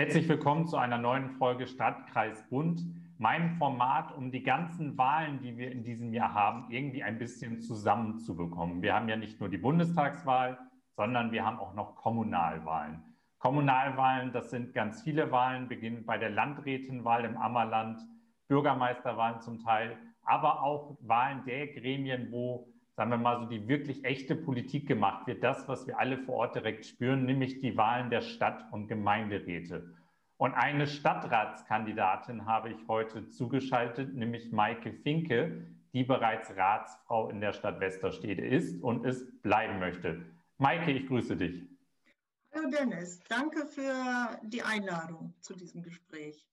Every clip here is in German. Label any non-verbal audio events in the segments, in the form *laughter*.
Herzlich willkommen zu einer neuen Folge Stadtkreis Bund. Mein Format, um die ganzen Wahlen, die wir in diesem Jahr haben, irgendwie ein bisschen zusammenzubekommen. Wir haben ja nicht nur die Bundestagswahl, sondern wir haben auch noch Kommunalwahlen. Kommunalwahlen, das sind ganz viele Wahlen, beginnen bei der Landrätinwahl im Ammerland, Bürgermeisterwahlen zum Teil, aber auch Wahlen der Gremien, wo sagen wir mal so, die wirklich echte Politik gemacht wird, das, was wir alle vor Ort direkt spüren, nämlich die Wahlen der Stadt- und Gemeinderäte. Und eine Stadtratskandidatin habe ich heute zugeschaltet, nämlich Maike Finke, die bereits Ratsfrau in der Stadt Westerstede ist und es bleiben möchte. Maike, ich grüße dich. Hallo Dennis, danke für die Einladung zu diesem Gespräch.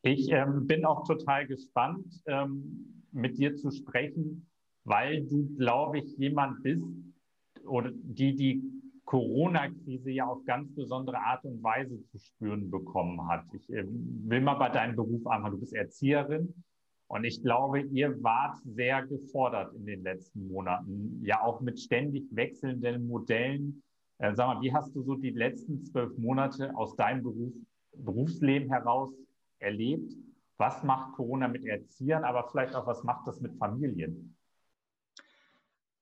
Ich ähm, bin auch total gespannt, ähm, mit dir zu sprechen, weil du, glaube ich, jemand bist oder die die Corona-Krise ja auf ganz besondere Art und Weise zu spüren bekommen hat. Ich äh, will mal bei deinem Beruf anfangen. Du bist Erzieherin und ich glaube, ihr wart sehr gefordert in den letzten Monaten, ja auch mit ständig wechselnden Modellen. Äh, sag mal, wie hast du so die letzten zwölf Monate aus deinem Beruf, Berufsleben heraus erlebt? Was macht Corona mit Erziehern, aber vielleicht auch was macht das mit Familien?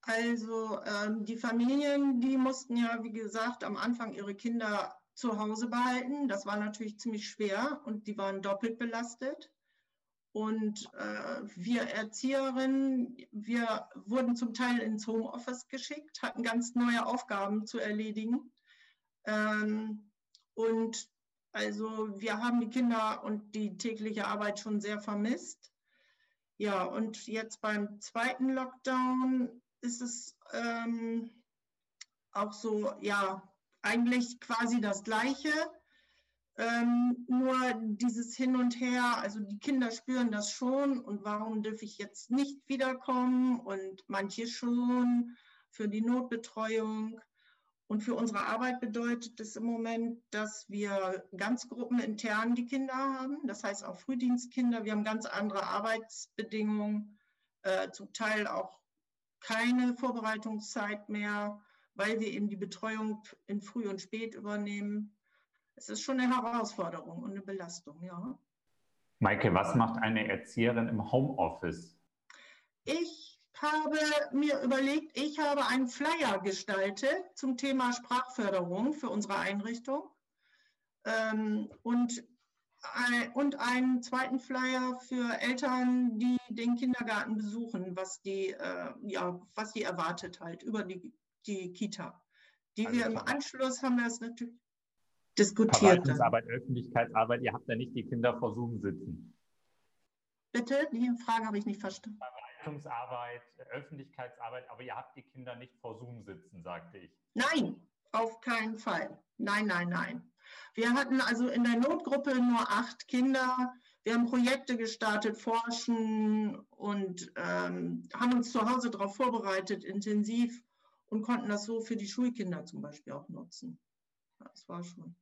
Also ähm, die Familien, die mussten ja, wie gesagt, am Anfang ihre Kinder zu Hause behalten. Das war natürlich ziemlich schwer und die waren doppelt belastet. Und äh, wir Erzieherinnen, wir wurden zum Teil ins Homeoffice geschickt, hatten ganz neue Aufgaben zu erledigen. Ähm, und also wir haben die Kinder und die tägliche Arbeit schon sehr vermisst. Ja, und jetzt beim zweiten Lockdown ist es ähm, auch so, ja, eigentlich quasi das Gleiche. Ähm, nur dieses Hin und Her, also die Kinder spüren das schon und warum dürfe ich jetzt nicht wiederkommen und manche schon für die Notbetreuung. Und für unsere Arbeit bedeutet es im Moment, dass wir ganz gruppenintern die Kinder haben, das heißt auch Frühdienstkinder. Wir haben ganz andere Arbeitsbedingungen, äh, zum Teil auch keine Vorbereitungszeit mehr, weil wir eben die Betreuung in Früh und Spät übernehmen. Es ist schon eine Herausforderung und eine Belastung, ja. Maike, was macht eine Erzieherin im Homeoffice? Ich habe mir überlegt, ich habe einen Flyer gestaltet zum Thema Sprachförderung für unsere Einrichtung. Ähm, und und einen zweiten Flyer für Eltern, die den Kindergarten besuchen, was die, äh, ja, was die erwartet halt über die, die Kita. Die also wir im Anschluss haben wir es natürlich diskutiert. Verwaltungsarbeit, Öffentlichkeitsarbeit, ihr habt ja nicht die Kinder vor Zoom sitzen. Bitte, die Frage habe ich nicht verstanden. Verwaltungsarbeit, Öffentlichkeitsarbeit, aber ihr habt die Kinder nicht vor Zoom sitzen, sagte ich. Nein, auf keinen Fall. Nein, nein, nein. Wir hatten also in der Notgruppe nur acht Kinder. Wir haben Projekte gestartet, forschen und ähm, haben uns zu Hause darauf vorbereitet, intensiv und konnten das so für die Schulkinder zum Beispiel auch nutzen. Das war schon.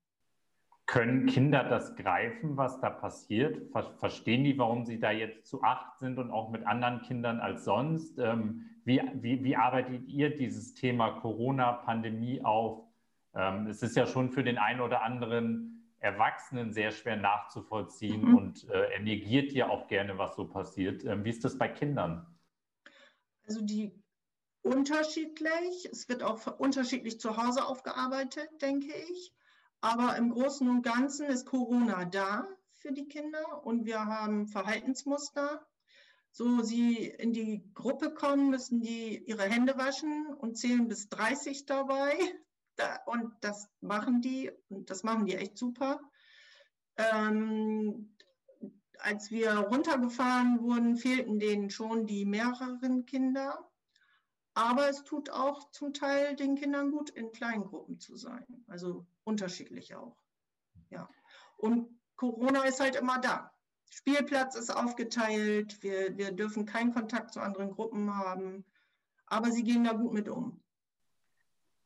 Können Kinder das greifen, was da passiert? Verstehen die, warum sie da jetzt zu acht sind und auch mit anderen Kindern als sonst? Ähm, wie, wie, wie arbeitet ihr dieses Thema Corona-Pandemie auf? Ähm, es ist ja schon für den einen oder anderen Erwachsenen sehr schwer nachzuvollziehen mhm. und äh, er negiert ja auch gerne, was so passiert. Ähm, wie ist das bei Kindern? Also die unterschiedlich. Es wird auch unterschiedlich zu Hause aufgearbeitet, denke ich. Aber im Großen und Ganzen ist Corona da für die Kinder und wir haben Verhaltensmuster. So sie in die Gruppe kommen, müssen die ihre Hände waschen und zählen bis 30 dabei und das machen die und das machen die echt super. Ähm, als wir runtergefahren wurden, fehlten denen schon die mehreren Kinder. Aber es tut auch zum Teil den Kindern gut, in kleinen Gruppen zu sein. Also unterschiedlich auch. Ja. Und Corona ist halt immer da. Spielplatz ist aufgeteilt. Wir, wir dürfen keinen Kontakt zu anderen Gruppen haben. Aber sie gehen da gut mit um.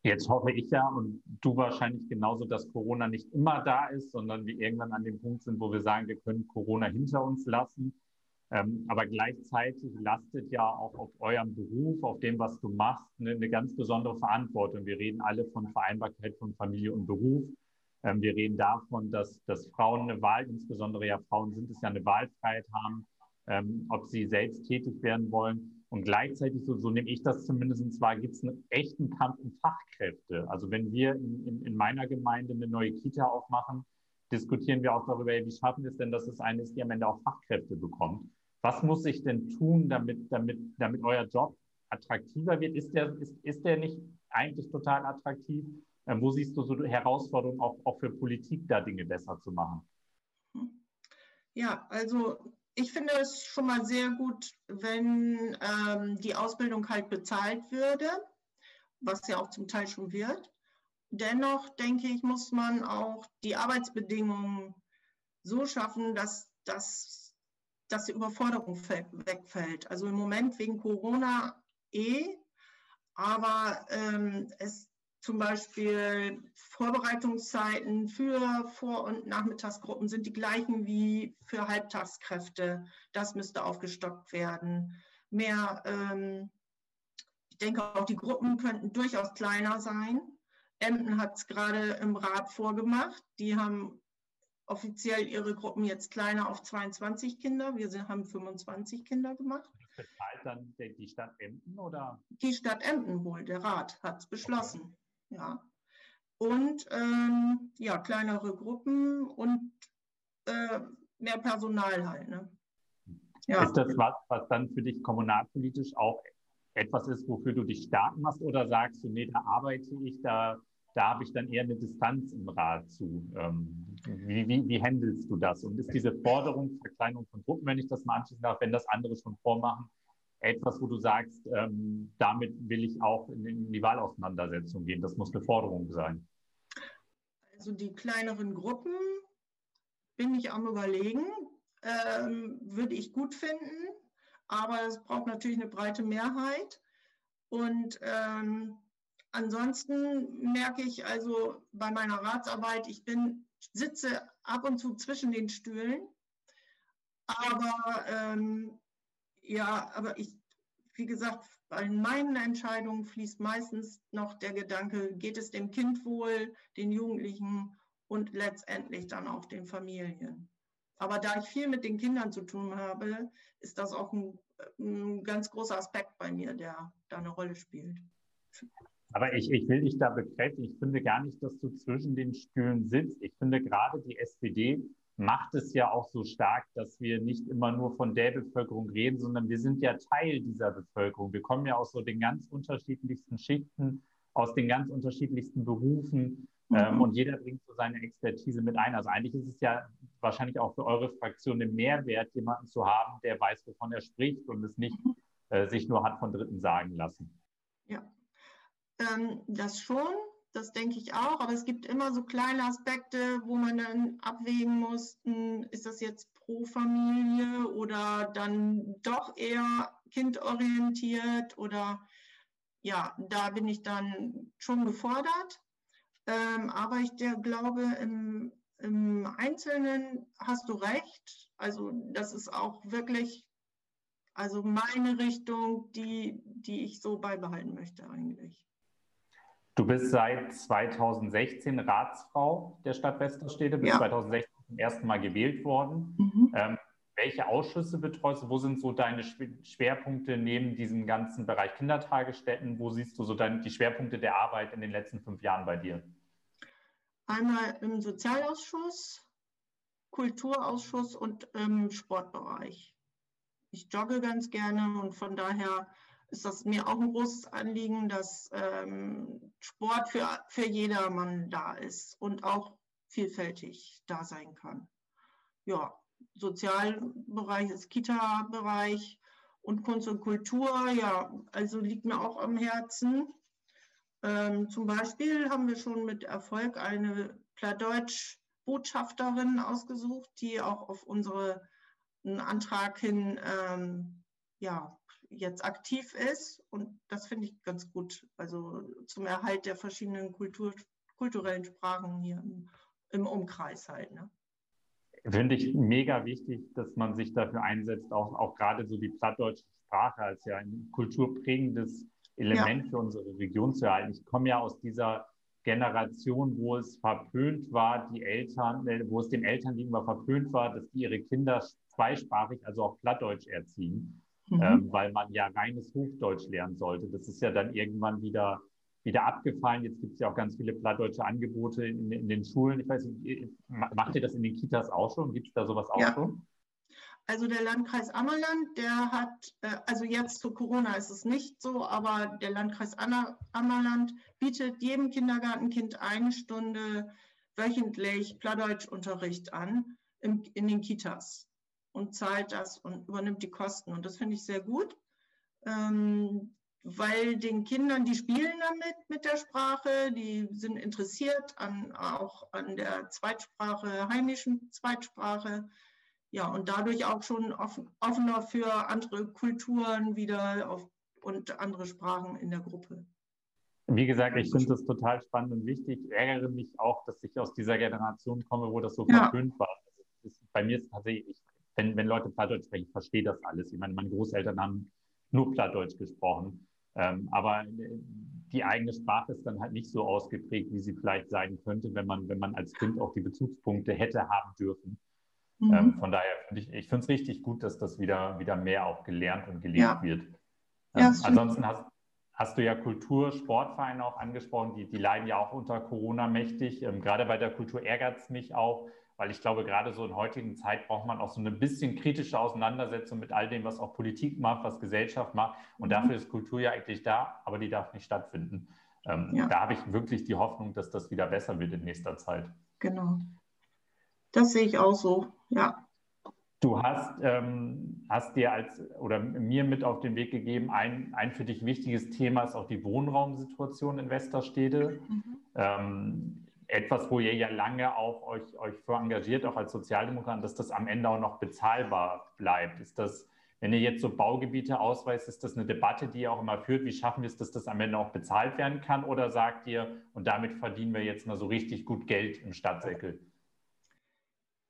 Jetzt hoffe ich ja und du wahrscheinlich genauso, dass Corona nicht immer da ist, sondern wir irgendwann an dem Punkt sind, wo wir sagen, wir können Corona hinter uns lassen. Ähm, aber gleichzeitig lastet ja auch auf eurem Beruf, auf dem, was du machst, eine, ganz besondere Verantwortung. Wir reden alle von Vereinbarkeit von Familie und Beruf. Ähm, wir reden davon, dass, dass Frauen eine Wahl, insbesondere ja Frauen sind es ja eine Wahlfreiheit haben, ähm, ob sie selbst tätig werden wollen. Und gleichzeitig, so, so nehme ich das zumindest wahr, gibt es einen echten Kampf um Fachkräfte. Also wenn wir in, in, in meiner Gemeinde eine neue Kita aufmachen, diskutieren wir auch darüber, wie schaffen wir es denn, dass es eine ist, die am Ende auch Fachkräfte bekommt. Was muss ich denn tun, damit, damit, damit euer Job attraktiver wird? Ist der, ist, ist der nicht eigentlich total attraktiv? Ähm, wo siehst du so Herausforderungen auch, auch für Politik, da Dinge besser zu machen? Ja, also ich finde es schon mal sehr gut, wenn ähm, die Ausbildung halt bezahlt würde, was ja auch zum Teil schon wird. Dennoch denke ich, muss man auch die Arbeitsbedingungen so schaffen, dass, dass, dass die Überforderung wegfällt. Also im Moment wegen Corona eh, aber ähm, es zum Beispiel Vorbereitungszeiten für Vor- und Nachmittagsgruppen sind die gleichen wie für Halbtagskräfte. Das müsste aufgestockt werden. Mehr, ähm, ich denke auch die Gruppen könnten durchaus kleiner sein. Emden hat es gerade im Rat vorgemacht. Die haben offiziell ihre Gruppen jetzt kleiner auf 22 Kinder. Wir sind, haben 25 Kinder gemacht. Bezahlt dann die Stadt Emden oder? Die Stadt Emden wohl, der Rat hat es beschlossen. Okay. Ja. Und ähm, ja, kleinere Gruppen und äh, mehr Personal halt. Ne? Ja. Ist das was, was dann für dich kommunalpolitisch auch etwas ist, wofür du dich stark machst? Oder sagst du, nee, da arbeite ich, da, da habe ich dann eher eine Distanz im Rat zu? Ähm, wie, wie, wie handelst du das? Und ist diese Forderung, Verkleinerung von Gruppen, wenn ich das mal anschließen darf, wenn das andere schon vormachen, etwas, wo du sagst, ähm, damit will ich auch in, in, die Wahlauseinandersetzung gehen. Das muss eine Forderung sein. Also die kleineren Gruppen bin ich am Überlegen, ähm, würde ich gut finden, aber es braucht natürlich eine breite Mehrheit. Und ähm, ansonsten merke ich also bei meiner Ratsarbeit, ich bin, sitze ab und zu zwischen den Stühlen, aber ähm, ja, aber ich, wie gesagt, bei meinen Entscheidungen fließt meistens noch der Gedanke, geht es dem Kind wohl, den Jugendlichen und letztendlich dann auch den Familien. Aber da ich viel mit den Kindern zu tun habe, ist das auch ein, ein ganz großer Aspekt bei mir, der da eine Rolle spielt. Aber ich, ich will dich da bekräftigen. Ich finde gar nicht, dass du zwischen den Stühlen sitzt. Ich finde gerade die SPD macht es ja auch so stark, dass wir nicht immer nur von der Bevölkerung reden, sondern wir sind ja Teil dieser Bevölkerung. Wir kommen ja aus so den ganz unterschiedlichsten Schichten, aus den ganz unterschiedlichsten Berufen mhm. ähm, und jeder bringt so seine Expertise mit ein. Also eigentlich ist es ja wahrscheinlich auch für eure Fraktion ein Mehrwert, jemanden zu haben, der weiß, wovon er spricht und es nicht mhm. äh, sich nur hat von Dritten sagen lassen. Ja, ähm, das schon. Das denke ich auch, aber es gibt immer so kleine Aspekte, wo man dann abwägen muss, hm, ist das jetzt pro Familie oder dann doch eher kindorientiert oder ja, da bin ich dann schon gefordert. Ähm, aber ich der, glaube, im, im Einzelnen hast du recht. Also das ist auch wirklich also meine Richtung, die, die ich so beibehalten möchte eigentlich. Du bist seit 2016 Ratsfrau der Stadt Westerstede, bis ja. 2016 zum ersten Mal gewählt worden. Mhm. Ähm, welche Ausschüsse betreust du? Wo sind so deine Schwerpunkte neben diesem ganzen Bereich Kindertagesstätten? Wo siehst du so deine, die Schwerpunkte der Arbeit in den letzten fünf Jahren bei dir? Einmal im Sozialausschuss, Kulturausschuss und im Sportbereich. Ich jogge ganz gerne und von daher ist das mir auch ein großes Anliegen, dass ähm, Sport für, für jedermann da ist und auch vielfältig da sein kann. Ja, Sozialbereich ist Kita-Bereich und Kunst und Kultur, ja, also liegt mir auch am Herzen. Ähm, zum Beispiel haben wir schon mit Erfolg eine Plattdeutsch-Botschafterin ausgesucht, die auch auf unseren Antrag hin ähm, ja, jetzt aktiv ist. Und das finde ich ganz gut. Also zum Erhalt der verschiedenen Kultur, kulturellen Sprachen hier im, im Umkreis halt. Ne? Finde ich mega wichtig, dass man sich dafür einsetzt, auch, auch gerade so die plattdeutsche Sprache als ja ein kulturprägendes Element ja. für unsere Region zu erhalten. Ich komme ja aus dieser Generation, wo es verpönt war, die Eltern, äh, wo es den Eltern gegenüber verpönt war, dass die ihre Kinder zweisprachig, also auch Plattdeutsch erziehen, mhm. ähm, weil man ja reines Hochdeutsch lernen sollte. Das ist ja dann irgendwann wieder, wieder abgefallen. Jetzt gibt es ja auch ganz viele plattdeutsche Angebote in, in, den Schulen. Ich weiß nicht, macht ihr das in den Kitas auch schon? Gibt es da sowas auch ja. schon? Also der Landkreis Ammerland, der hat, äh, also jetzt zu Corona ist es nicht so, aber der Landkreis Ammerland bietet jedem Kindergartenkind eine Stunde wöchentlich Plattdeutschunterricht an in, in den Kitas und zahlt das und übernimmt die Kosten. Und das finde ich sehr gut, ähm, weil den Kindern, die spielen damit mit der Sprache, die sind interessiert an, auch an der Zweitsprache, heimischen Zweitsprache ja, und dadurch auch schon offener für andere Kulturen wieder auf, und andere Sprachen in der Gruppe. Wie gesagt, ich finde das total spannend und wichtig. Ich ärgere mich auch, dass ich aus dieser Generation komme, wo das so ja. verpönt war. Ist, bei mir ist tatsächlich, wenn, wenn Leute Plattdeutsch sprechen, ich verstehe das alles. Ich meine, meine Großeltern haben nur Plattdeutsch gesprochen. Ähm, aber die eigene Sprache ist dann halt nicht so ausgeprägt, wie sie vielleicht sein könnte, wenn man, wenn man als Kind auch die Bezugspunkte hätte haben dürfen. Mhm. Ähm, von daher finde ich, ich finde es richtig gut, dass das wieder, wieder mehr auch gelernt und gelebt ja. wird. Ähm, ja, ansonsten hast, hast du ja Kultur, Sportvereine auch angesprochen, die, die leiden ja auch unter Corona mächtig. Ähm, gerade bei der Kultur ärgert es mich auch, weil ich glaube, gerade so in heutigen Zeit braucht man auch so eine bisschen kritische Auseinandersetzung mit all dem, was auch Politik macht, was Gesellschaft macht. Und mhm. dafür ist Kultur ja eigentlich da, aber die darf nicht stattfinden. Ähm, ja. Da habe ich wirklich die Hoffnung, dass das wieder besser wird in nächster Zeit. Genau. Das sehe ich auch so, ja. Du hast, ähm, hast dir als oder mir mit auf den Weg gegeben, ein, ein für dich wichtiges Thema ist auch die Wohnraumsituation in Westerstede. Mhm. Ähm, etwas, wo ihr ja lange auch euch, euch für engagiert, auch als Sozialdemokrat, dass das am Ende auch noch bezahlbar bleibt. Ist das, wenn ihr jetzt so Baugebiete ausweist, ist das eine Debatte, die ihr auch immer führt? Wie schaffen wir es, dass das am Ende auch bezahlt werden kann? Oder sagt ihr, und damit verdienen wir jetzt mal so richtig gut Geld im Stadtsäckel?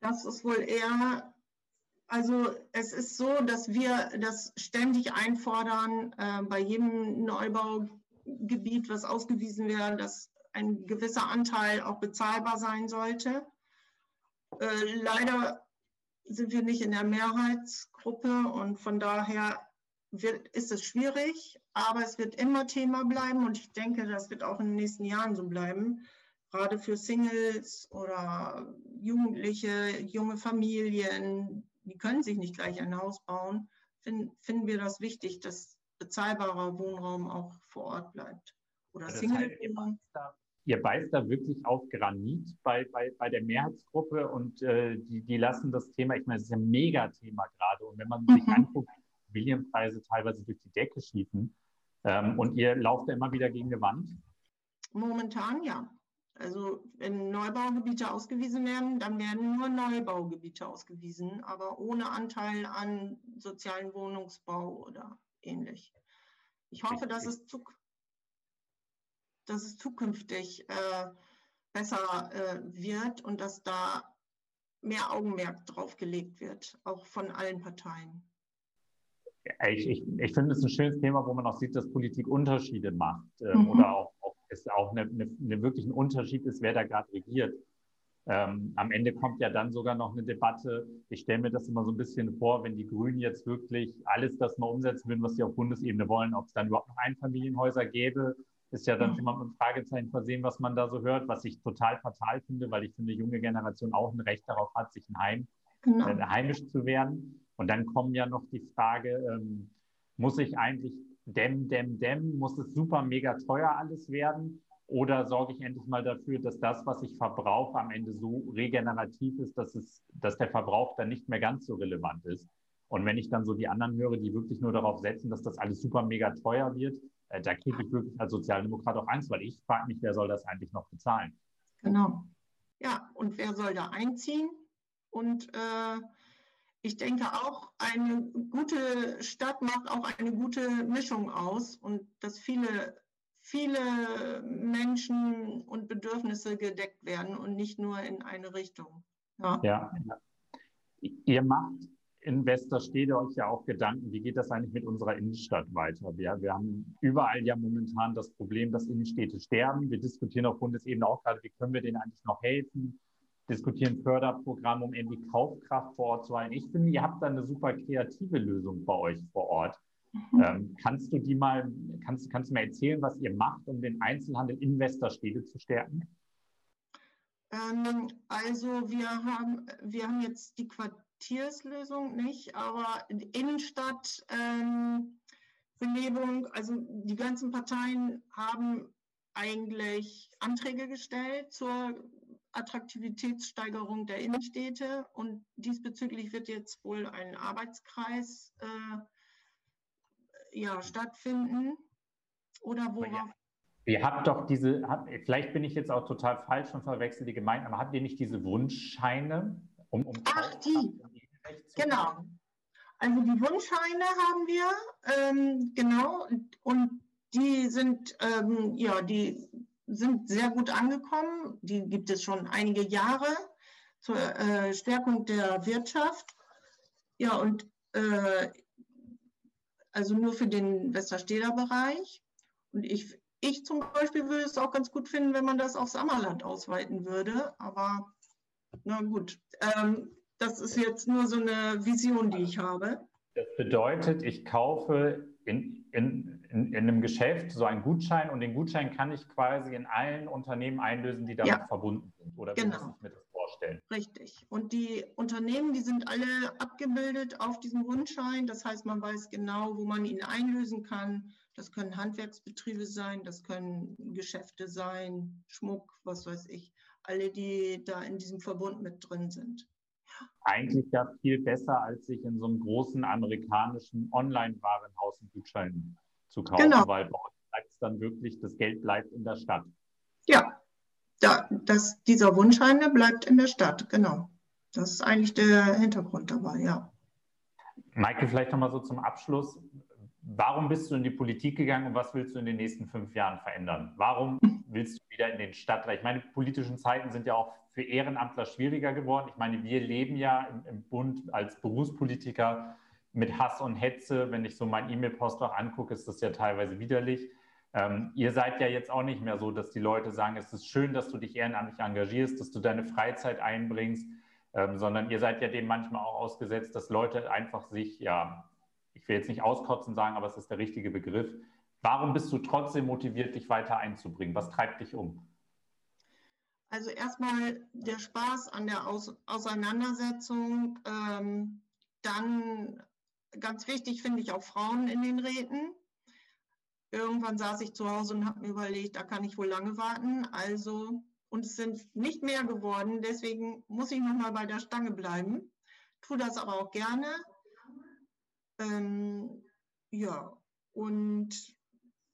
Das ist wohl eher, also es ist so, dass wir das ständig einfordern äh, bei jedem Neubaugebiet, was ausgewiesen wird, dass ein gewisser Anteil auch bezahlbar sein sollte. Äh, leider sind wir nicht in der Mehrheitsgruppe und von daher wird, ist es schwierig, aber es wird immer Thema bleiben und ich denke, das wird auch in den nächsten Jahren so bleiben gerade für Singles oder Jugendliche, junge Familien, die können sich nicht gleich ein Haus bauen, finden, finden wir das wichtig, dass bezahlbarer Wohnraum auch vor Ort bleibt. Oder also Single heißt, ihr, beißt da, wirklich auf Granit bei, bei, bei der Mehrheitsgruppe und äh, die, die lassen das Thema, ich meine, es ist ein Megathema gerade. Und wenn man sich mhm. anguckt, Immobilienpreise teilweise durch die Decke schießen ähm, und ihr lauft da immer wieder gegen die Wand? Momentan ja. Also wenn Neubaugebiete ausgewiesen werden, dann werden nur Neubaugebiete ausgewiesen, aber ohne Anteil an sozialen Wohnungsbau oder ähnlich. Ich hoffe, dass es, zu, dass es zukünftig äh, besser äh, wird und dass da mehr Augenmerk drauf gelegt wird, auch von allen Parteien. Ich, ich, ich finde es ein schönes Thema, wo man auch sieht, dass Politik Unterschiede macht äh, mhm. oder auch es auch eine, eine, eine wirklich ein Unterschied ist, wer da gerade regiert. Ähm, am Ende kommt ja dann sogar noch eine Debatte. Ich stelle mir das immer so ein bisschen vor, wenn die Grünen jetzt wirklich alles das mal umsetzen würden, was sie auf Bundesebene wollen, ob es dann überhaupt noch Einfamilienhäuser gäbe, ist ja dann mhm. immer mit Fragezeichen versehen, was man da so hört, was ich total fatal finde, weil ich finde, die junge Generation auch ein Recht darauf hat, sich ein Heim, genau. äh, heimisch zu werden. Und dann kommen ja noch die Frage, ähm, muss ich eigentlich Dem, Dem, Dem, muss es super mega teuer alles werden? Oder sorge ich endlich mal dafür, dass das, was ich verbrauche, am Ende so regenerativ ist, dass, es, dass der Verbrauch dann nicht mehr ganz so relevant ist? Und wenn ich dann so die anderen höre, die wirklich nur darauf setzen, dass das alles super mega teuer wird, äh, da kriege ich wirklich als Sozialdemokrat auch Angst, weil ich frage mich, wer soll das eigentlich noch bezahlen? Genau. Ja, und wer soll da einziehen? Und äh, ich denke auch, eine gute Stadt macht auch eine gute Mischung aus und dass viele, viele Menschen und Bedürfnisse gedeckt werden und nicht nur in eine Richtung. Ja. ja. Ihr macht Investor steht euch ja auch Gedanken, wie geht das eigentlich mit unserer Innenstadt weiter? Wir, wir haben überall ja momentan das Problem, dass Innenstädte sterben. Wir diskutieren auf Bundesebene auch gerade, wie können wir denen eigentlich noch helfen? Diskutieren Förderprogramme, um irgendwie Kaufkraft vor Ort zu halten. Ich finde, ihr habt da eine super kreative Lösung bei euch vor Ort. Mhm. Ähm, kannst du die mal, kannst, kannst du mal erzählen, was ihr macht, um den Einzelhandel in Westerstede zu stärken? Ähm, also wir haben, wir haben jetzt die Quartierslösung nicht, aber Innenstadt, ähm, Belebung, also die ganzen Parteien haben eigentlich Anträge gestellt zur Attraktivitätssteigerung der Innenstädte und diesbezüglich wird jetzt wohl ein Arbeitskreis äh, ja, stattfinden. Oder worauf Ihr habt doch diese, vielleicht bin ich jetzt auch total falsch und verwechsel die Gemeinden, aber habt ihr nicht diese Wunschscheine? Um, um Ach, die. Genau. Also die Wunschscheine haben wir, ähm, genau, und die sind, ähm, ja, die sind sehr gut angekommen. Die gibt es schon einige Jahre zur äh, Stärkung der Wirtschaft. Ja, und äh, also nur für den Westersteder Bereich. Und ich ich zum Beispiel würde es auch ganz gut finden, wenn man das aufs Ammerland ausweiten würde. Aber na gut, ähm, das ist jetzt nur so eine Vision, die ich habe. Das bedeutet, ich kaufe in, in, in, in einem Geschäft so einen Gutschein und den Gutschein kann ich quasi in allen Unternehmen einlösen, die damit ja. verbunden sind. Oder wie genau. muss ich mir das vorstellen? Richtig. Und die Unternehmen, die sind alle abgebildet auf diesem Gutschein. Das heißt, man weiß genau, wo man ihn einlösen kann das können Handwerksbetriebe sein, das können Geschäfte sein, Schmuck, was weiß ich. Alle, die da in diesem Verbund mit drin sind. Eigentlich ja viel besser, als sich in so einem großen amerikanischen Online-Warenhaus einen Gutschein zu kaufen, genau. weil bei uns bleibt es dann wirklich, das Geld bleibt in der Stadt. Ja, da, das, dieser Wunschschein der bleibt in der Stadt, genau. Das ist eigentlich der Hintergrund dabei, ja. Maike, vielleicht nochmal so zum Abschluss. Warum bist du in die Politik gegangen und was willst du in den nächsten fünf Jahren verändern? Warum *laughs* willst du wieder in den Stadtrat? Ich meine, politischen Zeiten sind ja auch für Ehrenamtler schwieriger geworden. Ich meine, wir leben ja im, im Bund als Berufspolitiker mit Hass und Hetze. Wenn ich so mein E-Mail-Postfach angucke, ist das ja teilweise widerlich. Ähm, ihr seid ja jetzt auch nicht mehr so, dass die Leute sagen, es ist schön, dass du dich ehrenamtlich engagierst, dass du deine Freizeit einbringst, ähm, sondern ihr seid ja dem manchmal auch ausgesetzt, dass Leute einfach sich ja ich will jetzt nicht auskotzen sagen, aber es ist der richtige Begriff. Warum bist du trotzdem motiviert, dich weiter einzubringen? Was treibt dich um? Also erstmal der Spaß an der Aus Auseinandersetzung. Ähm, dann ganz wichtig finde ich auch Frauen in den Räten. Irgendwann saß ich zu Hause und habe mir überlegt, da kann ich wohl lange warten. Also, und es sind nicht mehr geworden. Deswegen muss ich nochmal bei der Stange bleiben. Tue das aber auch gerne. Ähm, ja, und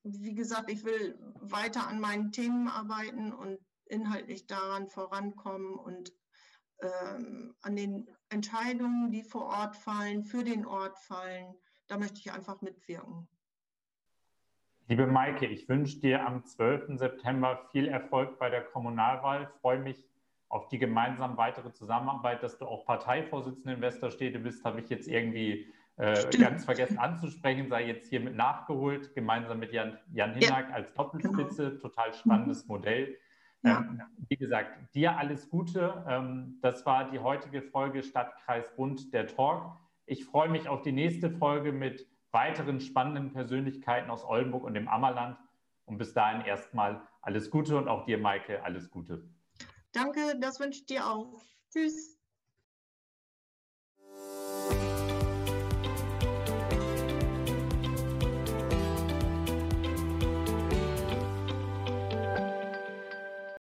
wie gesagt, ich will weiter an meinen Themen arbeiten und inhaltlich daran vorankommen und ähm, an den Entscheidungen, die vor Ort fallen, für den Ort fallen. Da möchte ich einfach mitwirken. Liebe Maike, ich wünsche dir am 12. September viel Erfolg bei der Kommunalwahl. Ich freue mich auf die gemeinsam weitere Zusammenarbeit, dass du auch Parteivorsitzende in Westerstede bist, habe ich jetzt irgendwie äh, ganz vergessen anzusprechen, sei jetzt hiermit nachgeholt, gemeinsam mit Jan, Jan Hinnack ja. als Doppelspitze. Genau. Total spannendes mhm. Modell. Ja. Ähm, wie gesagt, dir alles Gute. Ähm, das war die heutige Folge Stadtkreis Bund, der Talk. Ich freue mich auf die nächste Folge mit weiteren spannenden Persönlichkeiten aus Oldenburg und dem Ammerland. Und bis dahin erstmal alles Gute und auch dir, Maike, alles Gute. Danke, das wünsche ich dir auch. Tschüss.